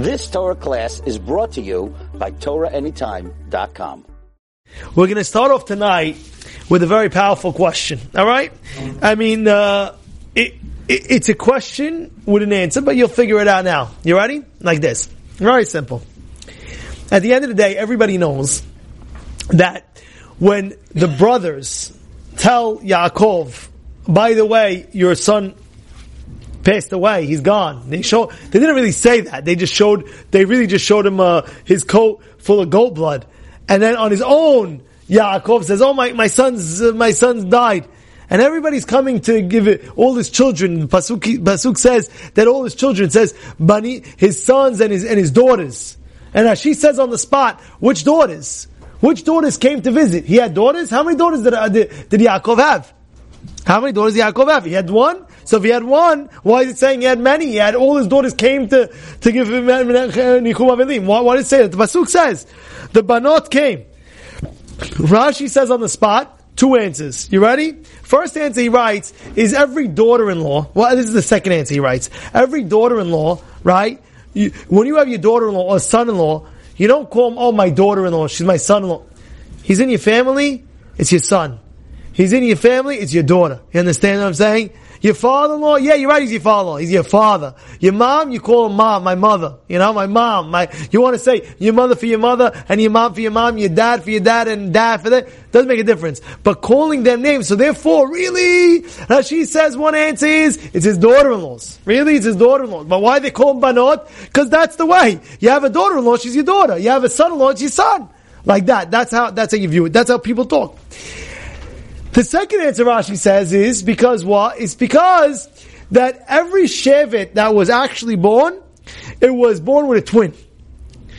This Torah class is brought to you by TorahAnytime.com. We're going to start off tonight with a very powerful question. All right? I mean, uh, it, it, it's a question with an answer, but you'll figure it out now. You ready? Like this. Very simple. At the end of the day, everybody knows that when the brothers tell Yaakov, by the way, your son passed away. He's gone. They show. They didn't really say that. They just showed. They really just showed him uh, his coat full of goat blood, and then on his own, Yaakov says, "Oh my, my son's uh, my son's died." And everybody's coming to give it, all his children. Pasuk, Pasuk says that all his children says, Bani, his sons and his, and his daughters. And she says on the spot, which daughters? Which daughters came to visit? He had daughters? How many daughters did, uh, did, did Yaakov have? How many daughters did Yaakov have? He had one? So if he had one, why is it saying he had many? He had all his daughters came to, to give him Nichum. Why, why did it say that? The Pasuk says, the Banot came. Rashi says on the spot, two answers. You ready? First answer he writes is every daughter-in-law, well this is the second answer he writes, every daughter-in-law, right? You, when you have your daughter-in-law or son-in-law, you don't call him, oh my daughter-in-law, she's my son-in-law. He's in your family, it's your son. He's in your family, it's your daughter. You understand what I'm saying? Your father-in-law, yeah, you're right, he's your father-in-law. He's your father. Your mom, you call him mom, my mother. You know, my mom, my, you want to say your mother for your mother, and your mom for your mom, your dad for your dad, and dad for that, doesn't make a difference. But calling them names, so therefore, really, Rashi says one answer is, it's his daughter-in-laws. Really, it's his daughter-in-law. But why they call him banot? Because that's the way. You have a daughter-in-law, she's your daughter. You have a son-in-law, it's your son. Like that. That's how, that's how you view it. That's how people talk. The second answer Rashi says is because what? It's because that every Shevet that was actually born, it was born with a twin.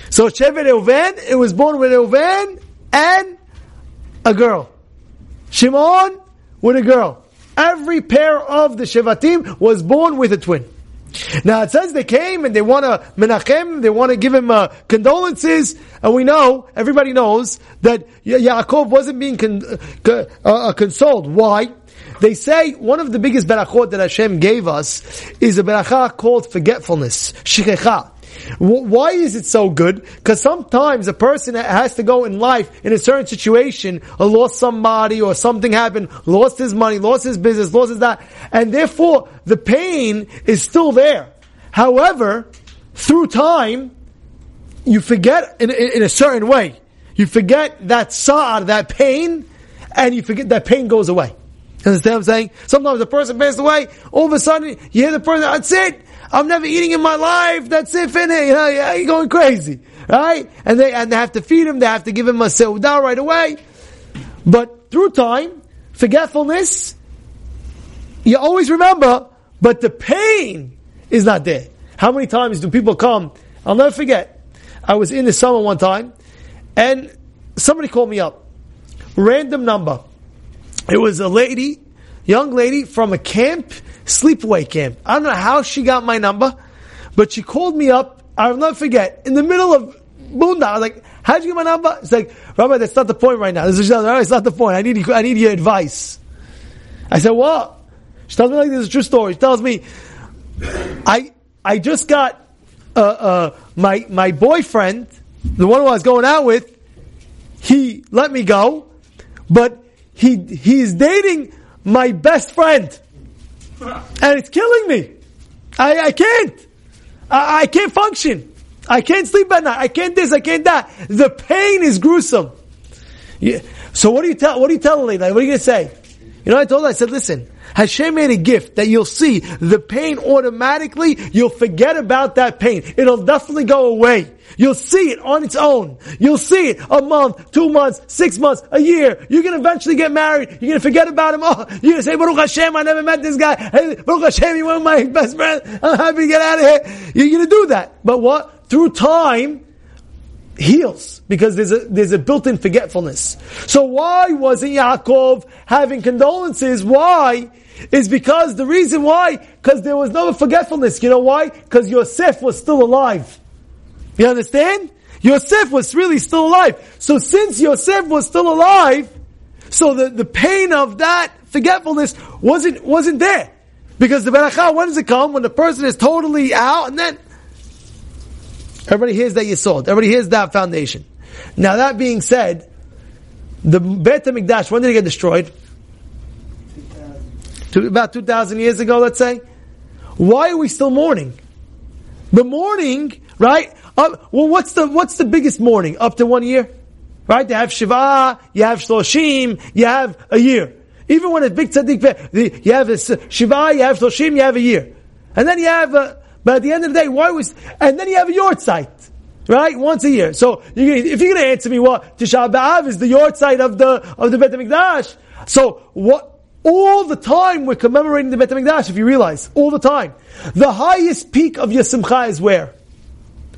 So Shevet Reuven, it was born with Reuven and a girl. Shimon with a girl. Every pair of the Shevatim was born with a twin. Now it says they came and they want to menachem, they want to give him uh, condolences, and we know, everybody knows, that Yaakov wasn't being con- uh, uh, consoled. Why? They say one of the biggest berachot that Hashem gave us is a berachah called forgetfulness, shikecha. Why is it so good? Because sometimes a person has to go in life in a certain situation, uh, lost somebody or something happened, lost his money, lost his business, lost his that, and therefore the pain is still there. However, through time, you forget in, in, in a certain way. You forget that sa'ar, that pain, and you forget that pain goes away. Understand what I'm saying? Sometimes a person passes away, all of a sudden you hear the person, that's it, I'm never eating in my life. That's it, finish. You know, yeah, you're going crazy, right? And they and they have to feed him. They have to give him a seudah right away. But through time, forgetfulness, you always remember, but the pain is not there. How many times do people come? I'll never forget. I was in the summer one time, and somebody called me up, random number. It was a lady, young lady from a camp sleepaway camp. I don't know how she got my number, but she called me up. I'll never forget. In the middle of Bunda, I was like, how'd you get my number? It's like, Rabbi, that's not the point right now. This is it's not the point. I need, I need your advice. I said, what? She tells me like this is a true story. She tells me, I, I just got, uh, uh, my, my boyfriend, the one who I was going out with, he let me go, but he, he's dating my best friend and it's killing me. I, I can't. I, I can't function. I can't sleep at night. I can't this. I can't that. The pain is gruesome. Yeah. So what do you tell? What do you tell lady? What are you going to say? You know, I told her. I said, listen. Hashem made a gift that you'll see the pain automatically. You'll forget about that pain. It'll definitely go away. You'll see it on its own. You'll see it a month, two months, six months, a year. You're gonna eventually get married. You're gonna forget about him. Oh, you're gonna say, Baruch Hashem, I never met this guy. Hey, Baruch Hashem, you were my best friend. I'm happy to get out of here. You're gonna do that. But what? Through time, heals because there's a there's a built-in forgetfulness. So why wasn't Yaakov having condolences? Why? Is because the reason why, because there was no forgetfulness. You know why? Because Yosef was still alive. You understand? Yosef was really still alive. So since Yosef was still alive, so the, the pain of that forgetfulness wasn't, wasn't there. Because the barakah, when does it come? When the person is totally out and then, Everybody hears that Yisod. Everybody hears that foundation. Now that being said, the Beit HaMikdash, when did it get destroyed? To, about 2,000 years ago, let's say. Why are we still mourning? The mourning, right? Uh, well, what's the, what's the biggest mourning? Up to one year? Right? You have Shiva, you have Shloshim, you have a year. Even when it's big tzaddik, you have a Shiva, you have Shloshim, you have a year. And then you have, a, but at the end of the day, why was, and then you have a yahrzeit, right? Once a year. So you, if you're to answer me, what Tisha B'av is the yahrzeit of the of the Beit Hamikdash. So what? All the time we're commemorating the Beit Hamikdash. If you realize, all the time, the highest peak of your simcha is where?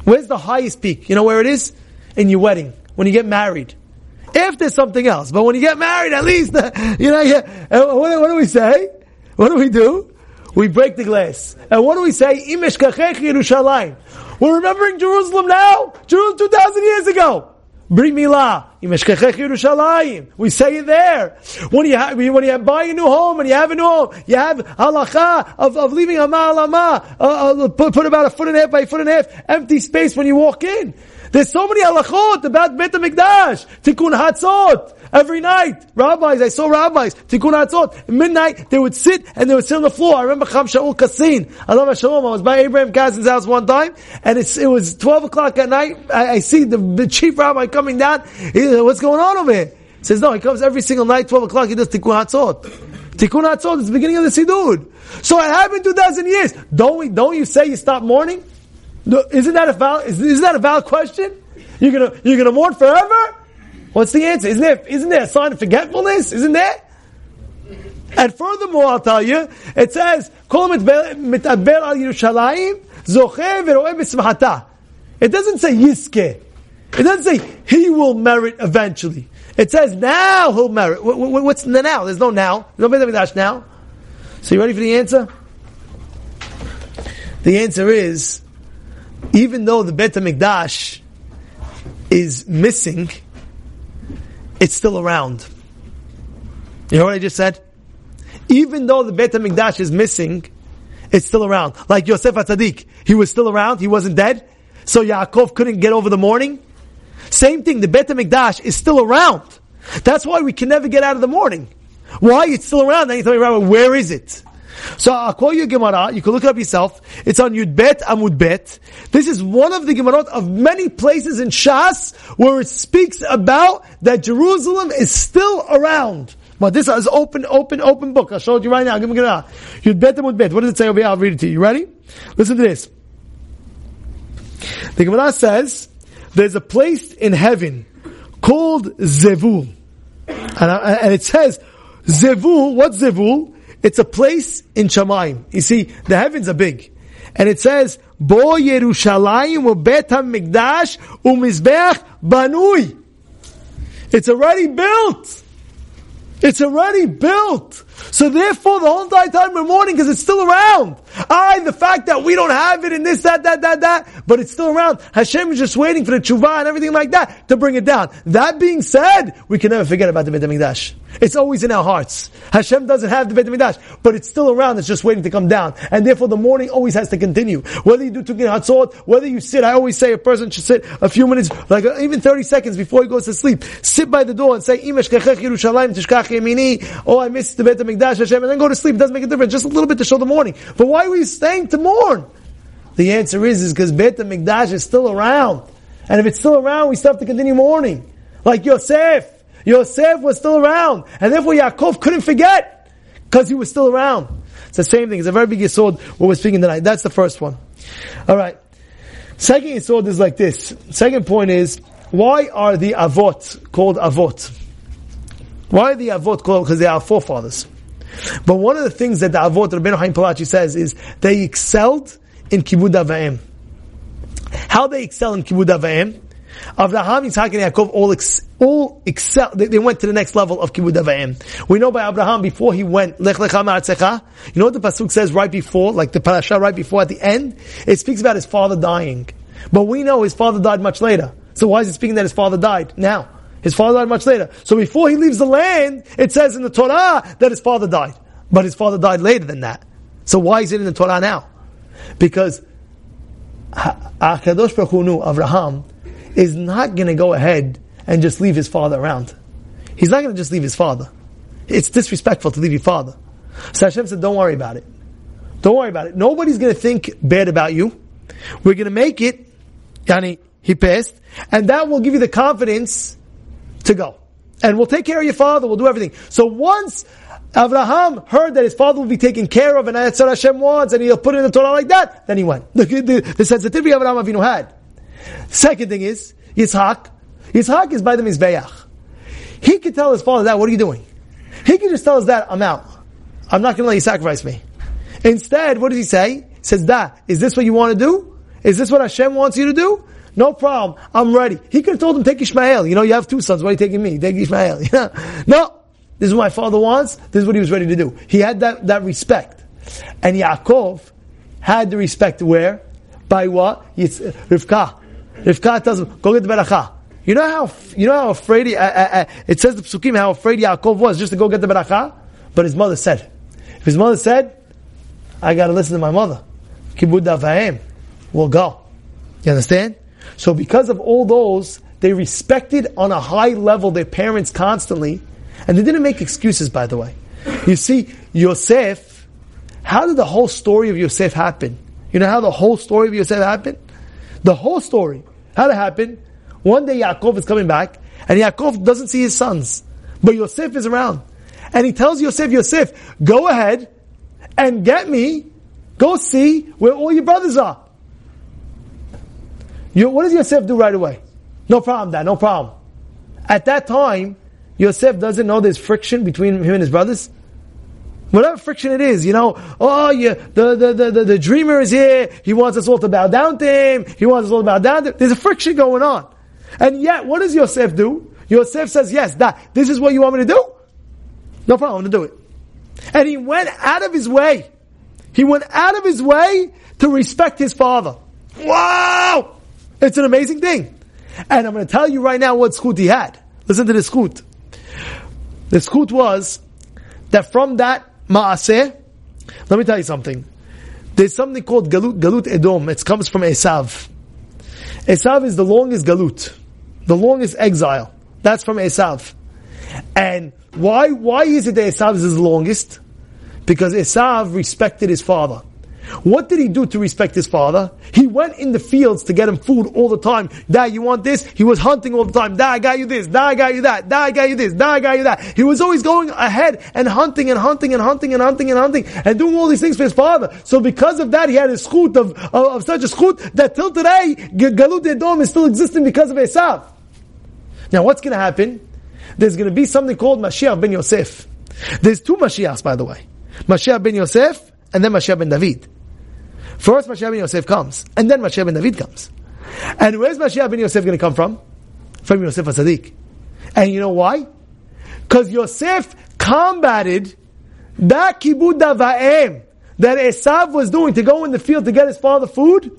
Where's the highest peak? You know where it is? In your wedding when you get married. If there's something else, but when you get married, at least you know. Uh, what, what do we say? What do we do? we break the glass. And what do we say? We're remembering Jerusalem now. Jerusalem 2,000 years ago. Bring milah. Yerushalayim. We say it there. When you have, when you buy a new home and you have a new home, you have halacha of, of leaving a ma'alama, uh, uh, put, put about a foot and a half by a foot and a half empty space when you walk in. There's so many halachot about Beit HaMikdash. Tikkun Hatzot. Every night. Rabbis, I saw rabbis. Tikkun Hatzot. Midnight, they would sit and they would sit on the floor. I remember Cham Shaul Kassin. Love Shalom. I was by Abraham Kassin's house one time and it was 12 o'clock at night. I, I see the, the, chief rabbi coming down. He, what's going on over here? He says, no, he comes every single night, 12 o'clock, he does Tikkun Hatzot. Tikkun Hatzot is the beginning of the Siddur. So it happened 2,000 years. Don't we, don't you say you stop mourning? Isn't that a valid, isn't that a valid question? You're gonna, you're gonna mourn forever? What's the answer? Isn't there, isn't there a sign of forgetfulness? Isn't there? And furthermore, I'll tell you, it says. It doesn't say yiske. It doesn't say he will merit eventually. It says now he'll merit. What's the now? There's no now. There's no Beit now. So you ready for the answer? The answer is, even though the Beit HaMikdash is missing, it's still around. You know what I just said? Even though the Beit HaMikdash is missing, it's still around. Like Yosef HaTzadik, he was still around, he wasn't dead, so Yaakov couldn't get over the mourning. Same thing, the Beit HaMikdash is still around. That's why we can never get out of the mourning. Why? It's still around. Then you tell me, Rabbi, where is it? So I'll call you Gemara. You can look it up yourself. It's on Yud Bet Amud Bet. This is one of the Gemarot of many places in Shas where it speaks about that Jerusalem is still around. But this is open, open, open book. I'll show it you right now. Give me Gemara. Yud Bet Amud Bet. What does it say over here? I'll read it to you. You ready? Listen to this. The Gemara says there's a place in heaven called Zevul. And, uh, and it says, Zevul, what's Zevul? It's a place in Shemaim. You see, the heavens are big. And it says, Bo Yerushalayim u Bet HaMikdash u'mizbeach banui. It's already built. It's already built. So therefore, the whole entire time we're mourning because it's still around. I, the fact that we don't have it and this, that, that, that, that, but it's still around. Hashem is just waiting for the tshuva and everything like that to bring it down. That being said, we can never forget about the Beit HaMikdash. It's always in our hearts. Hashem doesn't have the Beit HaMikdash, but it's still around. It's just waiting to come down. And therefore, the mourning always has to continue. Whether you do Tikkun Hatzot, whether you sit, I always say a person should sit a few minutes, like uh, even 30 seconds before he goes to sleep. Sit by the door and say, oh, I missed the Beit HaMikdash, Hashem, and then go to sleep. It doesn't make a difference. Just a little bit to show the mourning. But why are we staying to mourn? The answer is, is because Beit HaMikdash is still around. And if it's still around, we still have to continue mourning. Like Yosef. Yosef was still around. And therefore Yaakov couldn't forget. Because he was still around. It's the same thing. It's a very big yisod what we're speaking tonight. That's the first one. Alright. Second yisod is like this. Second point is, why are the avot called avot? Why are the avot called? Because they are forefathers. But one of the things that the Avot, Rabbeinu Haim Palachi says is they excelled in Kibud Avayim. How they excel in Kibud Avayim? Avraham, Yitzhak, and Yaakov all, ex, all excel, they, they, went to the next level of Kibud Avayim. We know by Abraham, before he went, Lech Lecha Ma'atzecha, you know what the Pasuk says right before, like the parasha right before at the end? It speaks about his father dying. But we know his father died much later. So why is it speaking that his father died now? His father died much later. So before he leaves the land, it says in the Torah that his father died. But his father died later than that. So why is it in the Torah now? Because Akadosh Baruch Hu knew Avraham is not going to go ahead and just leave his father around. He's not going to just leave his father. It's disrespectful to leave your father. So Hashem said, don't worry about it. Don't worry about it. Nobody's going to think bad about you. We're going to make it, Yani, he passed, and that will give you the confidence to go. And we'll take care of your father, we'll do everything. So once Abraham heard that his father will be taken care of, and that's what Hashem wants, and he'll put it in the Torah like that, then he went. Look at the, the, the sensitivity Abraham Avinu had. Second thing is, Yitzhak. Yitzhak is by the Mizbeach. He could tell his father that, what are you doing? He could just tell us that, I'm out. I'm not going to let you sacrifice me. Instead, what does he say? He says, Da, is this what you want to do? Is this what Hashem wants you to do? No problem. I'm ready. He could have told him, take Ishmael. You know, you have two sons. Why are you taking me? Take Ishmael. no. This is what my father wants. This is what he was ready to do. He had that, that respect. And Yaakov had the respect where? By what? It's Rivka. Rivka tells him, go get the beracha. You know how, you know how afraid he, uh, uh, uh, it says the psukim how afraid Yaakov was just to go get the beracha? But his mother said, if his mother said, I gotta listen to my mother. Kibud Avayim. We'll go. You understand? So because of all those, they respected on a high level their parents constantly, and they didn't make excuses, by the way. You see, Yosef, how did the whole story of Yosef happen? You know how the whole story of Yosef happened? The whole story. How did it happen? One day Yaakov is coming back, and Yaakov doesn't see his sons, but Yosef is around. And he tells Yosef, Yosef, go ahead, and get me, go see where all your brothers are. You, what does Yosef do right away? No problem, Dad, no problem. At that time, Yosef doesn't know there's friction between him and his brothers. Whatever friction it is, you know, oh, the, the, the, the, the dreamer is here, he wants us all to bow down to him, he wants us all to bow down to him. There's a friction going on. And yet, what does Yosef do? Yosef says, yes, that, this is what you want me to do? No problem, I'm to do it. And he went out of his way. He went out of his way to respect his father. Wow! It's an amazing thing. And I'm going to tell you right now what skut he had. Listen to the skut. The skut was that from that ma'aseh, let me tell you something. There's something called galut, galut edom. It comes from Esav. Esav is the longest galut, the longest exile. That's from Esav. And why, why is it that Esav is the longest? Because Esav respected his father. What did he do to respect his father? He went in the fields to get him food all the time. Dad, you want this? He was hunting all the time. Dad, I got you this. Dad, I got you that. Dad, I got you this. Dad, I got you that. He was always going ahead and hunting and hunting and hunting and hunting and hunting and doing all these things for his father. So because of that, he had a schut of, of, of such a schut that till today, Galut Edom is still existing because of Esav. Now what's going to happen? There's going to be something called Mashiach ben Yosef. There's two Mashiachs, by the way. Mashiach ben Yosef and then Mashiach ben David. First Mashiach ben Yosef comes, and then Mashiach ben David comes. And where's Mashiach ben Yosef going to come from? From Yosef HaSadiq. And you know why? Because Yosef combated that kibud va'em that Esav was doing to go in the field to get his father food.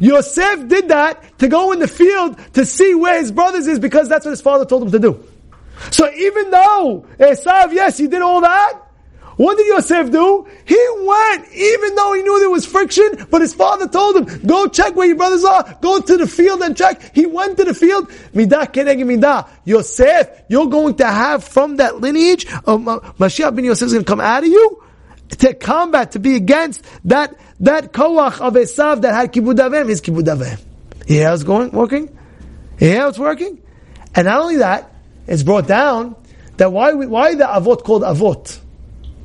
Yosef did that to go in the field to see where his brothers is because that's what his father told him to do. So even though Esav, yes, he did all that, what did Yosef do? He went, even though he knew there was friction, but his father told him, go check where your brothers are, go to the field and check. He went to the field, midah keneg midah. Yosef, you're going to have from that lineage, uh, of Mashiach ben Yosef is going to come out of you, to combat, to be against that, that koach of Esav that had kibud avim, his kibud avim. How it's going, working? Yeah, it's working? And not only that, it's brought down that why, why the avot called avot?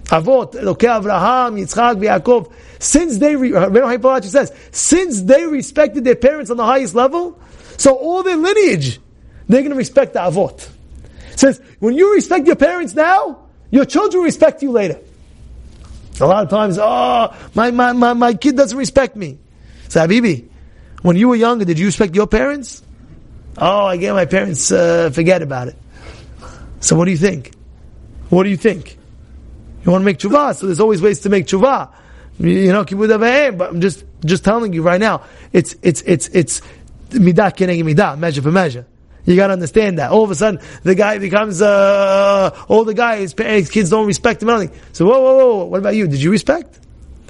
Avot, Elokei Avraham, Yitzchak, Yaakov, since they, Rabbeinu Haim Palachi says, since they respected their parents on the highest level, so all their lineage, they're going to respect the Avot. It says, when you respect your parents now, your children respect you later. A lot of times, oh, my, my, my, my kid doesn't respect me. So, Habibi, when you were younger, did you respect your parents? Oh, I get my parents, uh, forget about it. So what do you think? What do you think? You want to make tshuva, so there's always ways to make tshuva. You know, kibbud but I'm just, just telling you right now, it's, it's, it's, it's, midah keneged midah, measure for measure. You gotta understand that. All of a sudden, the guy becomes, uh, all the guys, his kids don't respect him, nothing. So, whoa, whoa, whoa, what about you? Did you respect?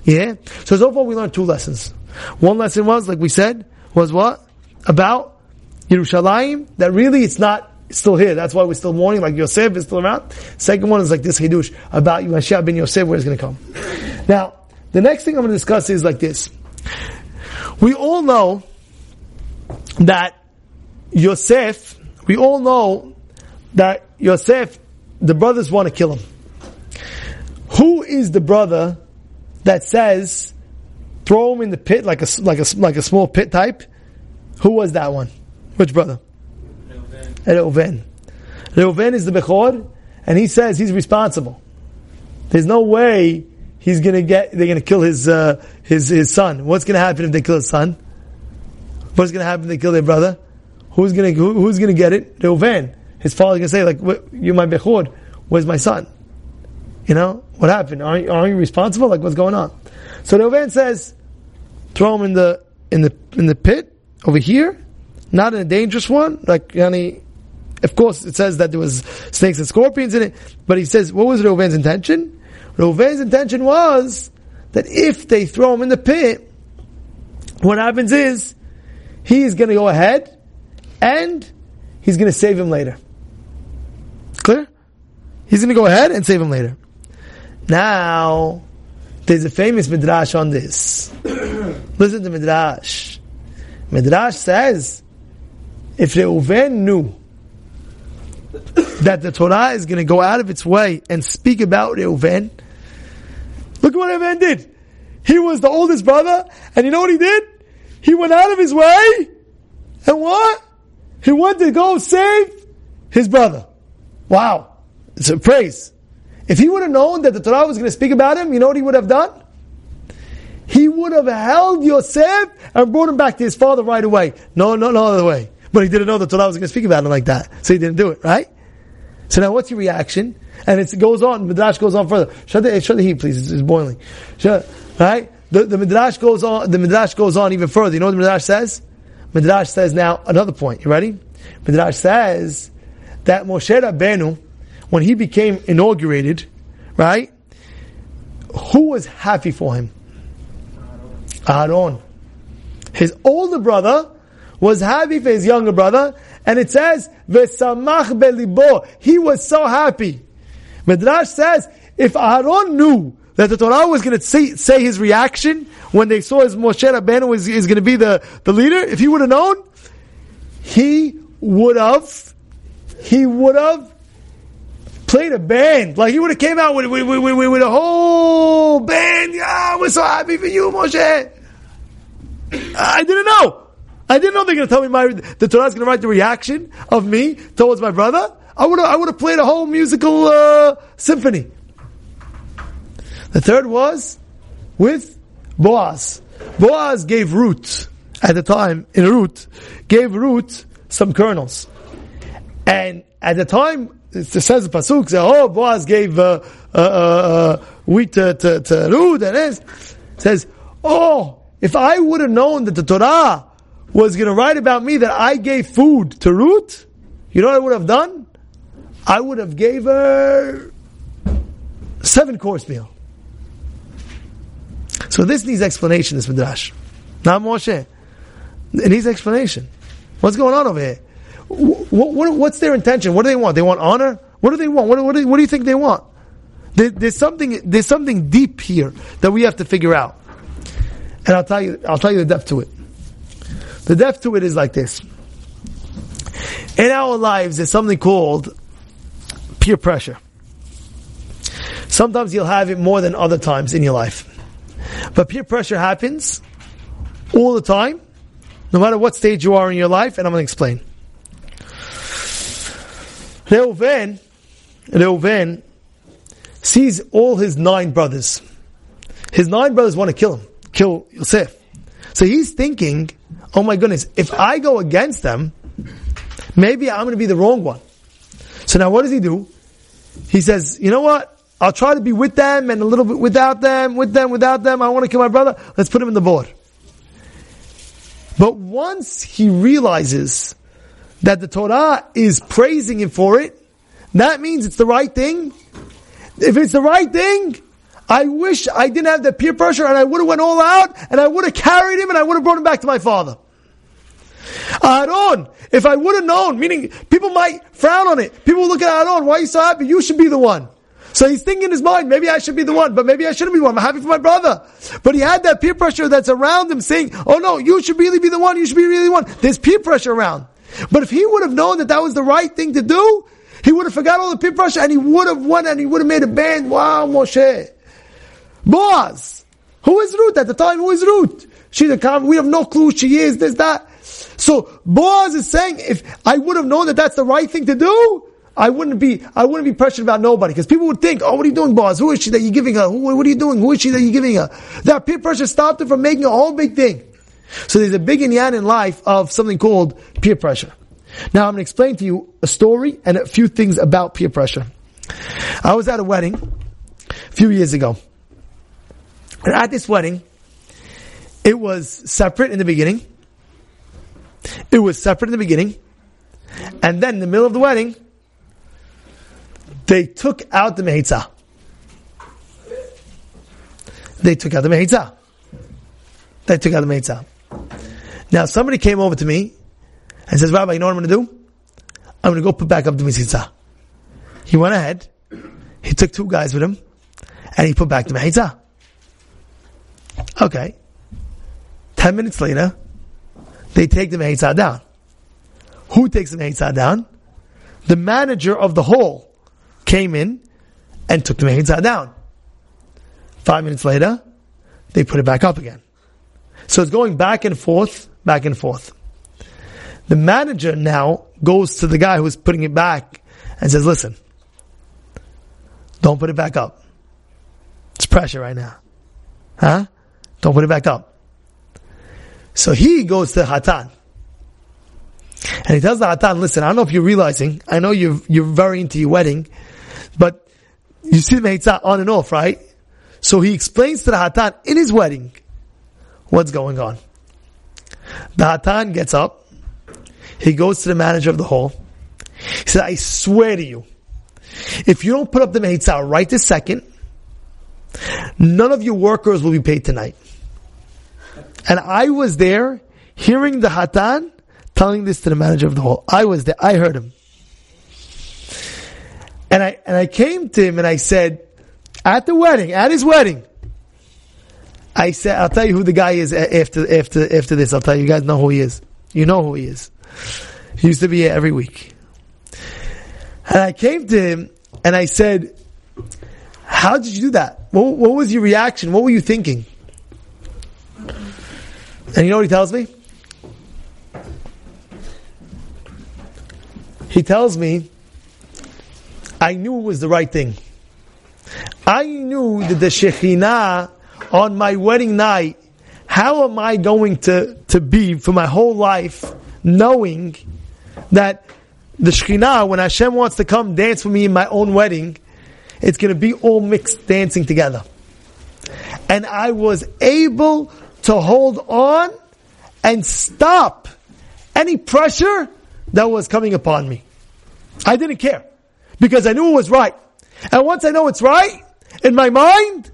Yeah? So, so far we learned two lessons. One lesson was, like we said, was what? About Yerushalayim, that really it's not still here. That's why we're still mourning, like Yosef is still around. Second one is like this Hidush about Mashiach ben Yosef, where it's going to come. Now, the next thing I'm going to discuss is like this. We all know that Yosef, we all know that Yosef, the brothers want to kill him. Who is the brother that says, throw him in the pit like a, like a, like a small pit type? Who was that one? Which brother? Reuven. Reuven is the Bechor, and he says he's responsible. There's no way he's gonna get, they're gonna kill his, uh, his, his son. What's gonna happen if they kill his son? What's gonna happen if they kill their brother? Who's gonna, who, who's gonna get it? Reuven. His father's gonna say, like, you're my Bechor, where's my son? You know, what happened? Aren't, aren't you responsible? Like, what's going on? So Reuven says, throw him in the, in the, in the pit over here, not in a dangerous one, like yani, of course it says that there was snakes and scorpions in it, but he says, what was Reuven's intention? Reuven's intention was that if they throw him in the pit, what happens is, he's gonna go ahead, and he's gonna save him later. Clear? He's gonna go ahead and save him later. Now, there's a famous midrash on this. Listen to midrash. Midrash says, if Reuven knew that the Torah is going to go out of its way and speak about Reuven, look at what Reuven did. He was the oldest brother, and you know what he did? He went out of his way, and what? He went to go save his brother. Wow. It's a praise. If he would have known that the Torah was going to speak about him, you know what he would have done? He would have held Yosef and brought him back to his father right away. No, no, no other way. But he didn't know the Torah was going to speak about him like that. So he didn't do it, right? So now what's your reaction? And it goes on, Midrash goes on further. Shut the, shut the heat, please, it's, it's boiling. Shut, right? The, the Midrash goes on, the Midrash goes on even further. You know what the Midrash says? Midrash says now, another point. You ready? Midrash says that Moshe Rabbeinu, when he became inaugurated, right? Who was happy for him? Aaron. His older brother was happy for his younger brother, and it says, V'samach belibo. He was so happy. Midrash says, if Aaron knew that the Torah was going to say, say, his reaction when they saw his Moshe Rabbeinu was, is going to be the, the leader, if he would have known, he would have, he would have played a band. Like he would have came out with, with, with, with, with a whole band. Yeah, we're so happy for you, Moshe. I didn't know. I didn't know they're going to tell me my the Torah is going to write the reaction of me towards my brother. I would I would have played a whole musical uh, symphony. The third was with Boaz. Boaz gave Rut at the time in Rut gave Rut some kernels, and at the time it says the pasuk "Oh, Boaz gave uh, uh, uh, wheat to, to, to Ruth," and it says, "Oh, if I would have known that the Torah was going to write about me that I gave food to Ruth, you know what I would have done? I would have gave her seven course meal. So this needs explanation, this midrash. Not Moshe. It needs explanation. What's going on over here? What, what, what's their intention? What do they want? They want honor? What do they want? What, what, do, do you think they want? There, there's something, there's something deep here that we have to figure out. And I'll tell you, I'll tell you the depth to it. The depth to it is like this. In our lives, there's something called peer pressure. Sometimes you'll have it more than other times in your life. But peer pressure happens all the time, no matter what stage you are in your life, and I'm going to explain. Reuven, Reuven sees all his nine brothers. His nine brothers want to kill him, kill Yosef. So he's thinking, oh my goodness, if I go against them, maybe I'm going to be the wrong one. So now what does he do? He says, you know what? I'll try to be with them and a little bit without them, with them, without them. I want to kill my brother. Let's put him in the board. But once he realizes that the Torah is praising him for it, that means it's the right thing. If it's the right thing, I wish I didn't have the peer pressure and I would have went all out and I would have carried him and I would have brought him back to my father. Aaron, if I would have known, meaning people might frown on it. People look at Aaron, why are you so happy? You should be the one. So he's thinking in his mind, maybe I should be the one, but maybe I shouldn't be the one. I'm happy for my brother. But he had that peer pressure that's around him saying, oh no, you should really be the one, you should be really the one. There's peer pressure around. But if he would have known that that was the right thing to do, he would have forgot all the peer pressure and he would have won and he would have made a band. Wow, Moshe. Boaz. Who is Ruth at the time? Who is Ruth? She's a common, we have no clue she is, this, that. So Boaz is saying, if I would have known that that's the right thing to do, I wouldn't be, I wouldn't be pressured about nobody. Because people would think, oh, what are you doing, Boaz? Who is she that you're giving her? Who, what are you doing? Who is she that you're giving her? That peer pressure stopped her from making a whole big thing. So there's a big inyan in life of something called peer pressure. Now I'm going to explain to you a story and a few things about peer pressure. I was at a wedding a few years ago. And at this wedding, it was separate in the beginning. It was separate in the beginning. And then in the middle of the wedding, they took out the mehitza. They took out the mehitza. They took out the mehitza. Now somebody came over to me and says, Rabbi, you know what I'm going to do? I'm going to go put back up the mehitza. He went ahead. He took two guys with him and he put back the mehitza. Okay. Ten minutes later, they take the Mehitza down. Who takes the Mehitza down? The manager of the hall came in and took the Mehitza down. Five minutes later, they put it back up again. So it's going back and forth, back and forth. The manager now goes to the guy who's putting it back and says, listen, don't put it back up. It's pressure right now. Huh? Don't put it back up. So he goes to the Hatan. And he tells the Hatan, listen, I don't know if you're realizing, I know you're, you're very into your wedding, but you see the Mehitza on and off, right? So he explains to the Hatan in his wedding what's going on. The Hatan gets up, he goes to the manager of the hall, he says, I swear to you, if you don't put up the Mehitza right this second, none of your workers will be paid tonight. And I was there hearing the Hatan telling this to the manager of the hall. I was there. I heard him. And I, and I came to him and I said, at the wedding, at his wedding, I said, I'll tell you who the guy is after, after, after this. I'll tell you, you guys know who he is. You know who he is. He used to be here every week. And I came to him and I said, how did you do that? What, what was your reaction? What were you thinking? And you know what he tells me? He tells me, I knew it was the right thing. I knew that the Shekhinah on my wedding night, how am I going to, to be for my whole life knowing that the Shekhinah, when Hashem wants to come dance with me in my own wedding, it's going to be all mixed dancing together. And I was able to hold on and stop any pressure that was coming upon me. I didn't care because I knew it was right. And once I know it's right in my mind,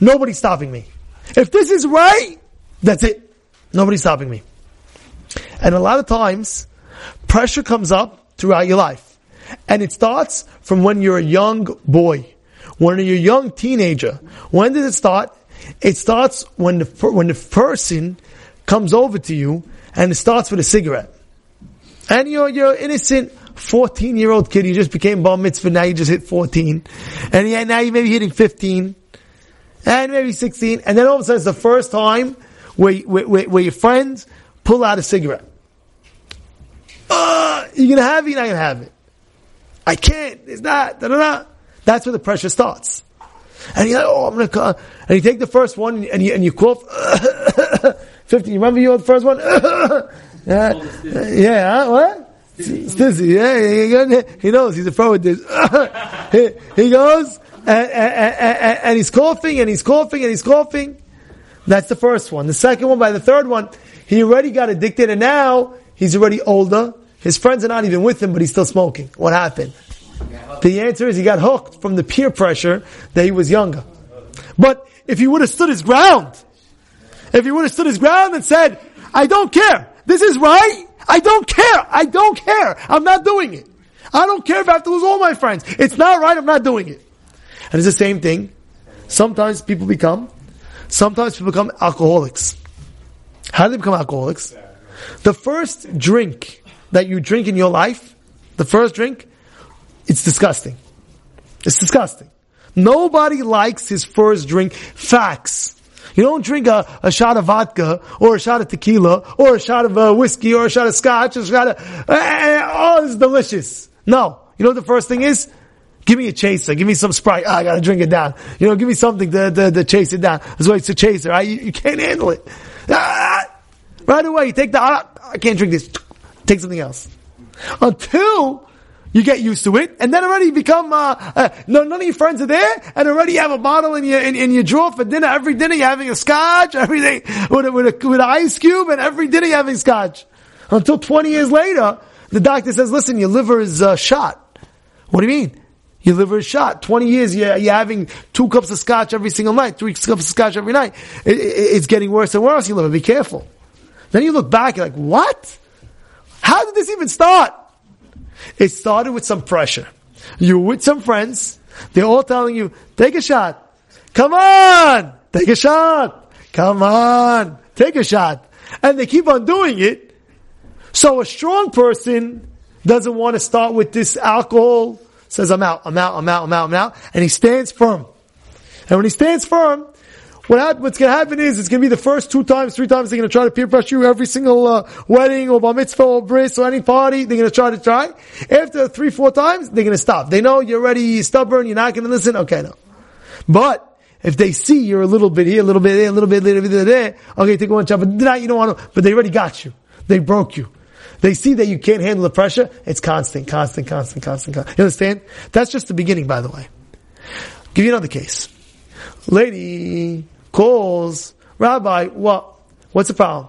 nobody's stopping me. If this is right, that's it. Nobody's stopping me. And a lot of times, pressure comes up throughout your life. And it starts from when you're a young boy, when you're a young teenager. When did it start? It starts when the, when the person comes over to you and it starts with a cigarette. And you're, you're innocent 14 year old kid, you just became bar mitzvah, now you just hit 14. And yeah, now you may be hitting 15. And maybe 16. And then all of a sudden it's the first time where, where, where your friends pull out a cigarette. Uh, you're gonna have it, you're not gonna have it. I can't, it's not, da da da. That's where the pressure starts. And you're like, oh, I'm gonna, and you take the first one and you, and you cough. 50, you remember you the first one? yeah, yeah, what? Stizzy, yeah, he knows, he's a pro with this. he, he goes, and, and, and, and he's coughing, and he's coughing, and he's coughing. That's the first one. The second one, by the third one, he already got addicted, and now he's already older. His friends are not even with him, but he's still smoking. What happened? The answer is he got hooked from the peer pressure that he was younger. But if he would have stood his ground, if he would have stood his ground and said, I don't care. This is right. I don't care. I don't care. I'm not doing it. I don't care if I have to lose all my friends. It's not right. I'm not doing it. And it's the same thing. Sometimes people become, sometimes people become alcoholics. How do they become alcoholics? The first drink that you drink in your life, the first drink, it's disgusting. It's disgusting. Nobody likes his first drink. Facts. You don't drink a, a shot of vodka or a shot of tequila or a shot of uh, whiskey or a shot of scotch or a shot of, uh, oh, this is delicious. No. You know what the first thing is? Give me a chaser. Give me some Sprite. Oh, I gotta drink it down. You know, give me something to, to, to chase it down. That's why it's a chaser. Right? You, you can't handle it. Ah, right away, you take the, ah, I can't drink this. Take something else. Until you get used to it, and then already you become, uh, uh, no, none of your friends are there, and already you have a bottle in your, in, in your drawer for dinner. Every dinner you're having a scotch, everything, with a, with a, with an ice cube, and every dinner you're having scotch. Until 20 years later, the doctor says, listen, your liver is, uh, shot. What do you mean? Your liver is shot. 20 years, you're, you're having two cups of scotch every single night, three cups of scotch every night. It, it, it's getting worse and worse, your liver. Be careful. Then you look back, you're like, what? How did this even start? It started with some pressure. You're with some friends. They're all telling you, take a shot. Come on! Take a shot! Come on! Take a shot. And they keep on doing it. So a strong person doesn't want to start with this alcohol, says, I'm out, I'm out, I'm out, I'm out, I'm out, and he stands firm. And when he stands firm, what what's going to happen is it's going to be the first two times, three times they're going to try to peer pressure you every single uh, wedding or bar mitzvah or bris or any party. They're going to try to try. After three, four times, they're going to stop. They know you're already stubborn. You're not going to listen. Okay, no. But if they see you're a little bit here, a little bit there, a little bit there, a little bit there, okay, take one shot. But not, you don't want to. But they already got you. They broke you. They see that you can't handle the pressure. It's constant, constant, constant, constant, constant. You understand? That's just the beginning, by the way. I'll give you another case. Lady calls, Rabbi, what? What's the problem?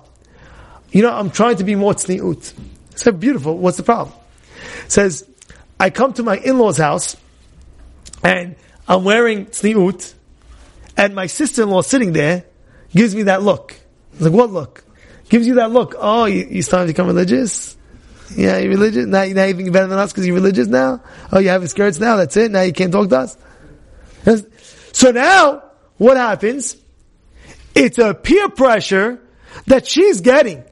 You know, I'm trying to be more tzniut. I said, beautiful. What's the problem? Says, I come to my in-law's house and I'm wearing tzniut and my sister-in-law sitting there gives me that look. I like, what look? Gives you that look. Oh, you, you starting to become religious? Yeah, you're religious? Now, now you think you're better than us because you're religious now? Oh, you have skirts now? That's it? Now you can't talk to us? So now, what happens? It's a peer pressure that she's getting.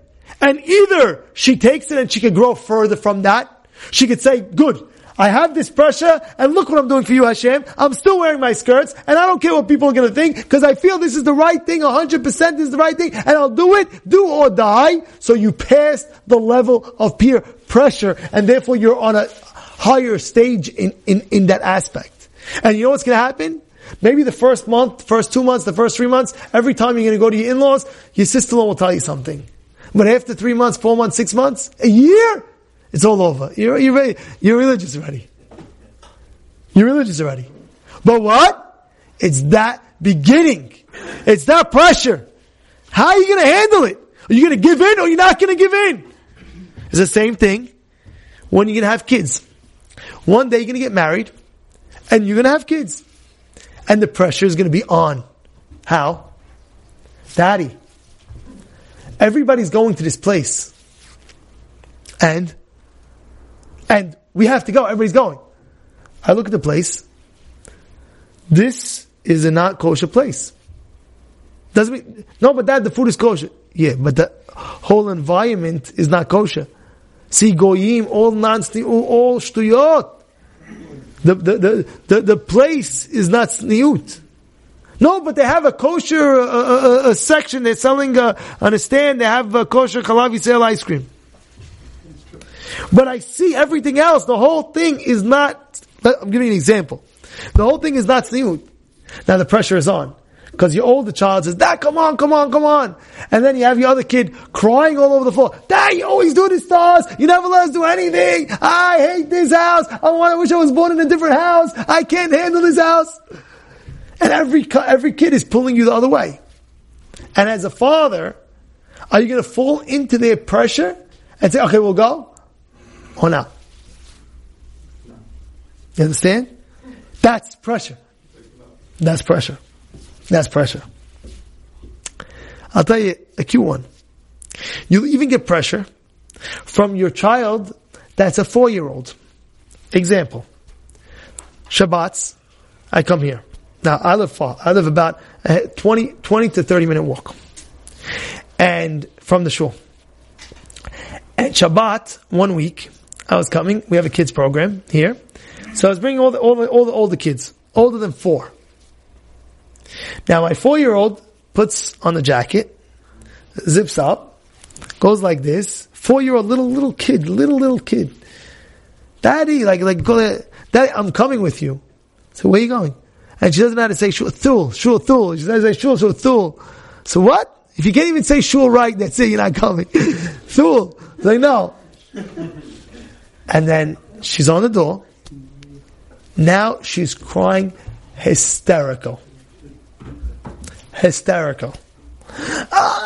And either she takes it and she can grow further from that. She could say, good, I have this pressure and look what I'm doing for you, Hashem. I'm still wearing my skirts and I don't care what people are going to think because I feel this is the right thing, 100% is the right thing and I'll do it, do or die. So you pass the level of peer pressure and therefore you're on a higher stage in, in, in that aspect. And you know what's going to happen? Maybe the first month, first two months, the first three months, every time you're going to go to your in-laws, your sister-in-law will tell you something. But after three months, four months, six months, a year, it's all over. You're, you're, very, you're religious already. You're religious already. But what? It's that beginning. It's that pressure. How are you going to handle it? Are you going to give in or you're not going to give in? It's the same thing when you're going to have kids. One day you're going to get married and you're going to have kids and the pressure is going to be on. How? Daddy. Everybody's going to this place. And, and we have to go. Everybody's going. I look at the place. This is a not kosher place. Doesn't mean, no, but dad, the food is kosher. Yeah, but the whole environment is not kosher. See, goyim, all non all shtuyot. The, the, the, the, place is not tzniut. No, but they have a kosher a, a, a section. They're selling a, on a stand. They have a kosher kalavi sale ice cream. But I see everything else. The whole thing is not. I'm giving you an example. The whole thing is not tzniut. Now the pressure is on. Because your older child says, Dad, come on, come on, come on. And then you have your other kid crying all over the floor. Dad, you always do this to us. You never let us do anything. I hate this house. I want, I wish I was born in a different house. I can't handle this house. And every, every kid is pulling you the other way. And as a father, are you going to fall into their pressure and say, okay, we'll go? Or not? You understand? That's pressure. That's pressure. That's pressure. I'll tell you a cute one. You even get pressure from your child that's a four year old. Example. Shabbats, I come here. Now, I live far. I live about a 20, 20 to 30 minute walk. And from the shul. At Shabbat, one week, I was coming. We have a kids program here. So I was bringing all the, all the, all the older kids, older than four. Now my four year old puts on the jacket, zips up, goes like this. Four year old little, little kid, little, little kid. Daddy, like, like, go. Daddy, I'm coming with you. So where are you going? And she doesn't know how to say shul, thul, shul, thul. She doesn't say shul, shul, thul. So what? If you can't even say shul right, that's it, you're not coming. thul. Like, no. And then she's on the door. Now she's crying hysterical. Hysterical. Ah!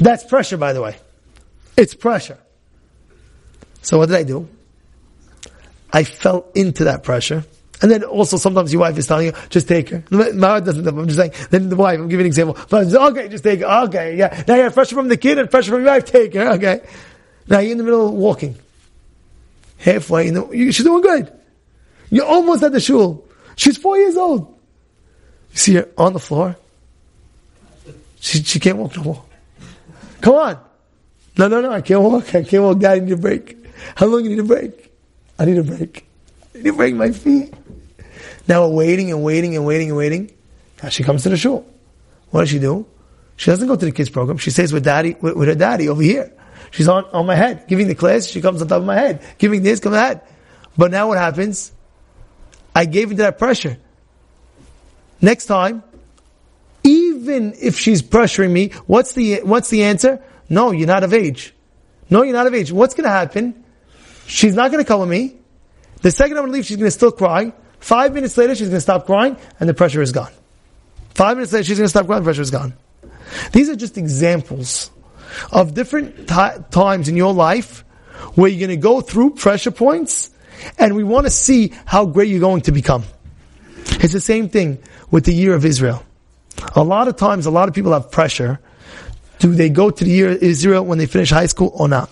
That's pressure, by the way. It's pressure. So what did I do? I fell into that pressure. And then also sometimes your wife is telling you, just take her. My wife doesn't know, I'm just saying, then the wife, I'm giving an example. But okay, just take her. Okay, yeah. Now you have pressure from the kid and pressure from your wife, take her. Okay. Now you're in the middle of walking. Halfway, you know, she's doing good. You're almost at the shul. She's four years old. You see her on the floor. She, she can't walk no more. Come on. No, no, no, I can't walk. I can't walk. Dad, I need a break. How long do you need a break? I need a break. I need to break my feet. Now we're waiting and waiting and waiting and waiting. Now she comes to the shul. What does she do? She doesn't go to the kids program. She stays with daddy, with, with her daddy over here. She's on, on my head. Giving the class, she comes on top of my head. Giving this, come ahead. But now what happens? I gave into that pressure. Next time, even if she's pressuring me, what's the, what's the answer? No, you're not of age. No, you're not of age. What's gonna happen? She's not gonna come with me. The second I'm gonna leave, she's gonna still cry. Five minutes later, she's gonna stop crying, and the pressure is gone. Five minutes later, she's gonna stop crying, the pressure is gone. These are just examples of different t- times in your life where you're going to go through pressure points and we want to see how great you're going to become. It's the same thing with the year of Israel. A lot of times, a lot of people have pressure. Do they go to the year of Israel when they finish high school or not?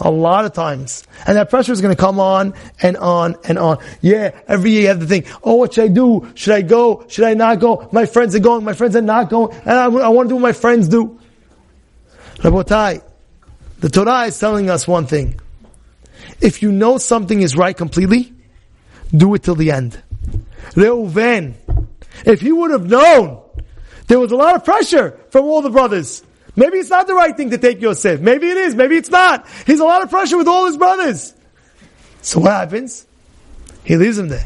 A lot of times. And that pressure is going to come on and on and on. Yeah, every year you have to think, oh, what should I do? Should I go? Should I not go? My friends are going, my friends are not going, and I, I want to do what my friends do. Rabotai, the Torah is telling us one thing. If you know something is right completely, do it till the end. Reuven, if he would have known, there was a lot of pressure from all the brothers. Maybe it's not the right thing to take Yosef. Maybe it is. Maybe it's not. He's a lot of pressure with all his brothers. So what happens? He leaves him there.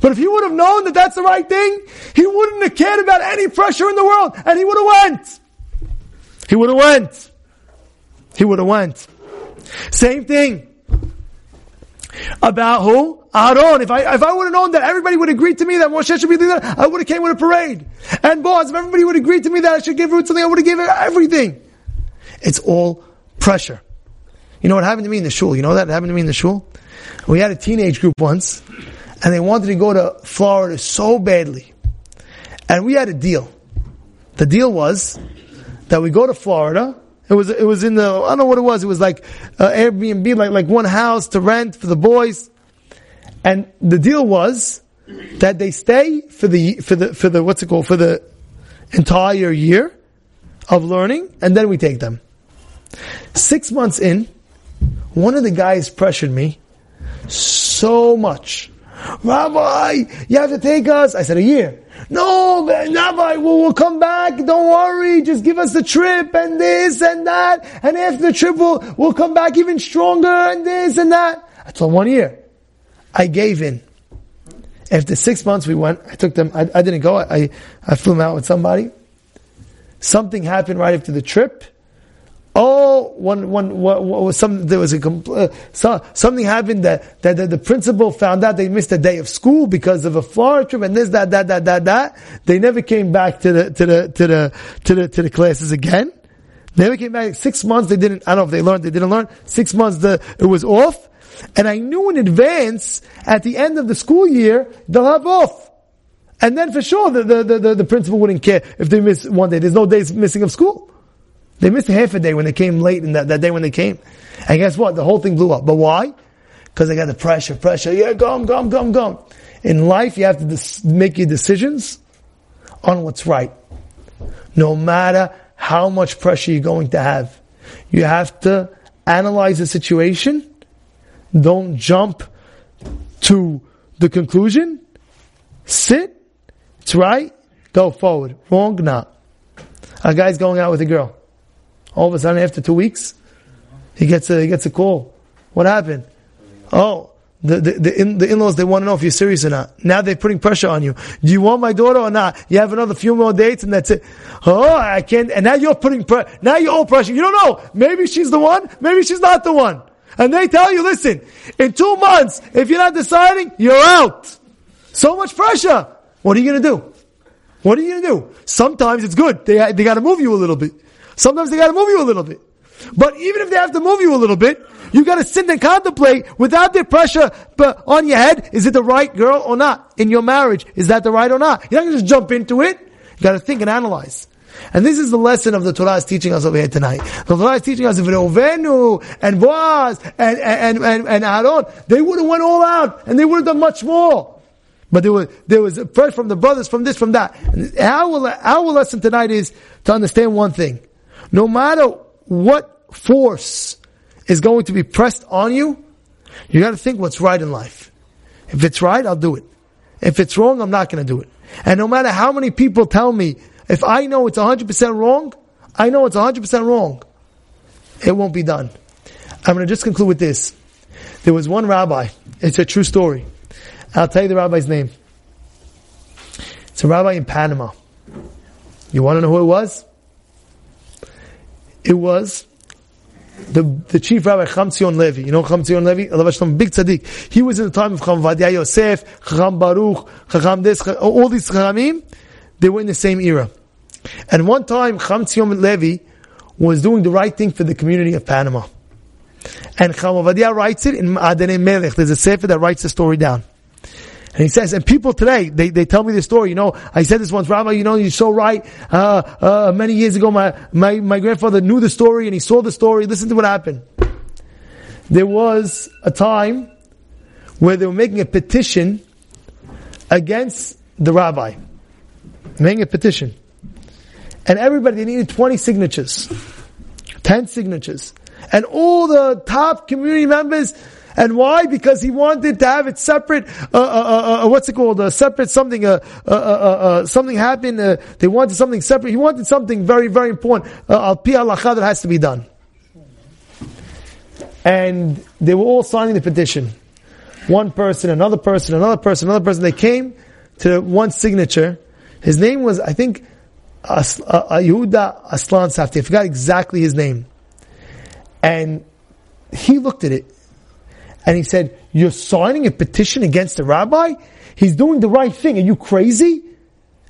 But if he would have known that that's the right thing, he wouldn't have cared about any pressure in the world, and he would have went. He would have went. He would have went. Same thing about who? Aaron. If I if I would have known that everybody would agree to me that Moshe should be leader, I would have came with a parade. And Boaz, if everybody would agree to me that I should give Rut something, I would have given everything. It's all pressure. You know what happened to me in the shul? You know that happened to me in the shul? We had a teenage group once, and they wanted to go to Florida so badly. And we had a deal. The deal was that we go to Florida. It was it was in the I don't know what it was. It was like uh, Airbnb, like like one house to rent for the boys. And the deal was that they stay for the for the for the what's it called for the entire year of learning, and then we take them. Six months in, one of the guys pressured me so much. Rabbi, you have to take us. I said a year. No, Rabbi, we'll, we'll come back. Don't worry. Just give us the trip and this and that. And after the trip, we'll, we'll come back even stronger and this and that. I told one year. I gave in. After six months, we went. I took them. I, I didn't go. I, I flew them out with somebody. Something happened right after the trip. Oh, one, one, what, what was some, there was a, uh, so, something happened that, that, that, the principal found out they missed a day of school because of a Florida trip and this, that, that, that, that, that. They never came back to the, to the, to the, to the, to the classes again. Never came back. Six months they didn't, I don't know if they learned, they didn't learn. Six months the, it was off. And I knew in advance, at the end of the school year, they'll have off. And then for sure, the, the, the, the, principal wouldn't care if they miss one day. There's no days missing of school. They missed half a day when they came late in that, that day when they came. And guess what? The whole thing blew up. But why? Because they got the pressure, pressure. Yeah, go, go, go, go. In life, you have to dis- make your decisions on what's right. No matter how much pressure you're going to have. You have to analyze the situation. Don't jump to the conclusion. Sit. It's right. Go forward. Wrong, not. A guy's going out with a girl. All of a sudden, after two weeks, he gets a, he gets a call. What happened? Oh, the, the, the, in, the in-laws, they want to know if you're serious or not. Now they're putting pressure on you. Do you want my daughter or not? You have another few more dates and that's it. Oh, I can't, and now you're putting now you're all pressure. You don't know. Maybe she's the one, maybe she's not the one. And they tell you, listen, in two months, if you're not deciding, you're out. So much pressure. What are you to do? What are you to do? Sometimes it's good. They, they got to move you a little bit. Sometimes they got to move you a little bit. But even if they have to move you a little bit, you got to sit and contemplate without the pressure on your head. Is it the right girl or not? In your marriage, is that the right or not? You're not to just jump into it. You got to think and analyze. And this is the lesson of the Torah is teaching us over here tonight. The Torah is teaching us if Reuvenu and Boaz and, and, and, and Aaron, they would have went all out and they would have done much more. But there was, there was prayer from the brothers, from this, from that. And our, our lesson tonight is to understand one thing. No matter what force is going to be pressed on you, you got to think what's right in life. If it's right, I'll do it. If it's wrong, I'm not to do it. And no matter how many people tell me, if I know it's 100% wrong, I know it's 100% wrong. It won't be done. I'm to just conclude with this. There was one rabbi. It's a true story. I'll tell you the rabbi's name. It's a rabbi in Panama. You want to know who it was? It was the, the chief rabbi Chamzion Levi. You know Chamzion Levi? Big tzaddik. He was in the time of Chacham Ovadia Yosef, Chacham Baruch, Chacham Des, all these Chachamim, they were in the same era. And one time Chamzion Levi was doing the right thing for the community of Panama. And Chacham Ovadia writes it in Ma'adene Melech. There's a sefer that writes the story down. And he says, and people today, they, they tell me the story, you know, I said this once, Rabbi, you know, you're so right. Uh, uh, many years ago, my, my, my grandfather knew the story and he saw the story. Listen to what happened. There was a time where they were making a petition against the rabbi. Making a petition. And everybody, they needed 20 signatures. 10 signatures. And all the top community members, and why? Because he wanted to have it separate. Uh, uh, uh, uh what's it called? A separate something. Uh, uh, something happened. they wanted something separate. He wanted something very, very important. Al pi that has to be done. And they were all signing the petition. One person, another person, another person, another person. They came to one signature. His name was, I think, As- Aslan Safti. I forgot exactly his name. And he looked at it and he said, you're signing a petition against the rabbi? He's doing the right thing. Are you crazy?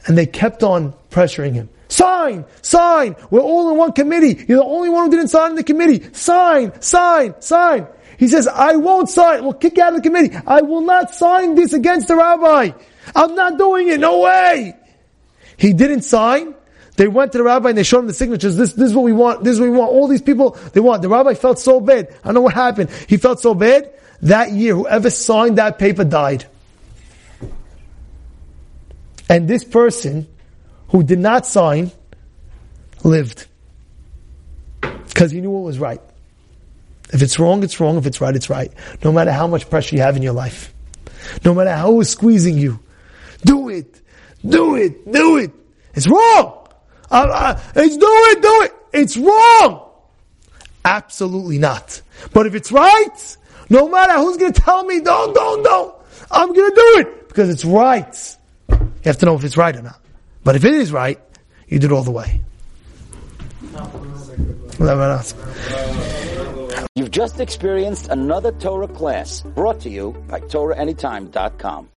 And they kept on pressuring him. Sign! Sign! We're all in one committee. You're the only one who didn't sign in the committee. Sign! Sign! Sign! He says, I won't sign. We'll kick you out of the committee. I will not sign this against the rabbi. I'm not doing it. No way. He didn't sign. They went to the rabbi and they showed him the signatures. This, this is what we want. This is what we want. All these people, they want. The rabbi felt so bad. I don't know what happened. He felt so bad that year, whoever signed that paper died. And this person who did not sign lived. Because he knew what was right. If it's wrong, it's wrong. If it's right, it's right. No matter how much pressure you have in your life. No matter how it's squeezing you. Do it. Do it. Do it. It's wrong. It's do it. Do it. It's wrong. Absolutely not. But if it's right, no matter who's going to tell me, don't, don't, don't. I'm going to do it because it's right. You have to know if it's right or not. But if it is right, you do it all the way. You've just experienced another Torah class brought to you by TorahAnytime.com.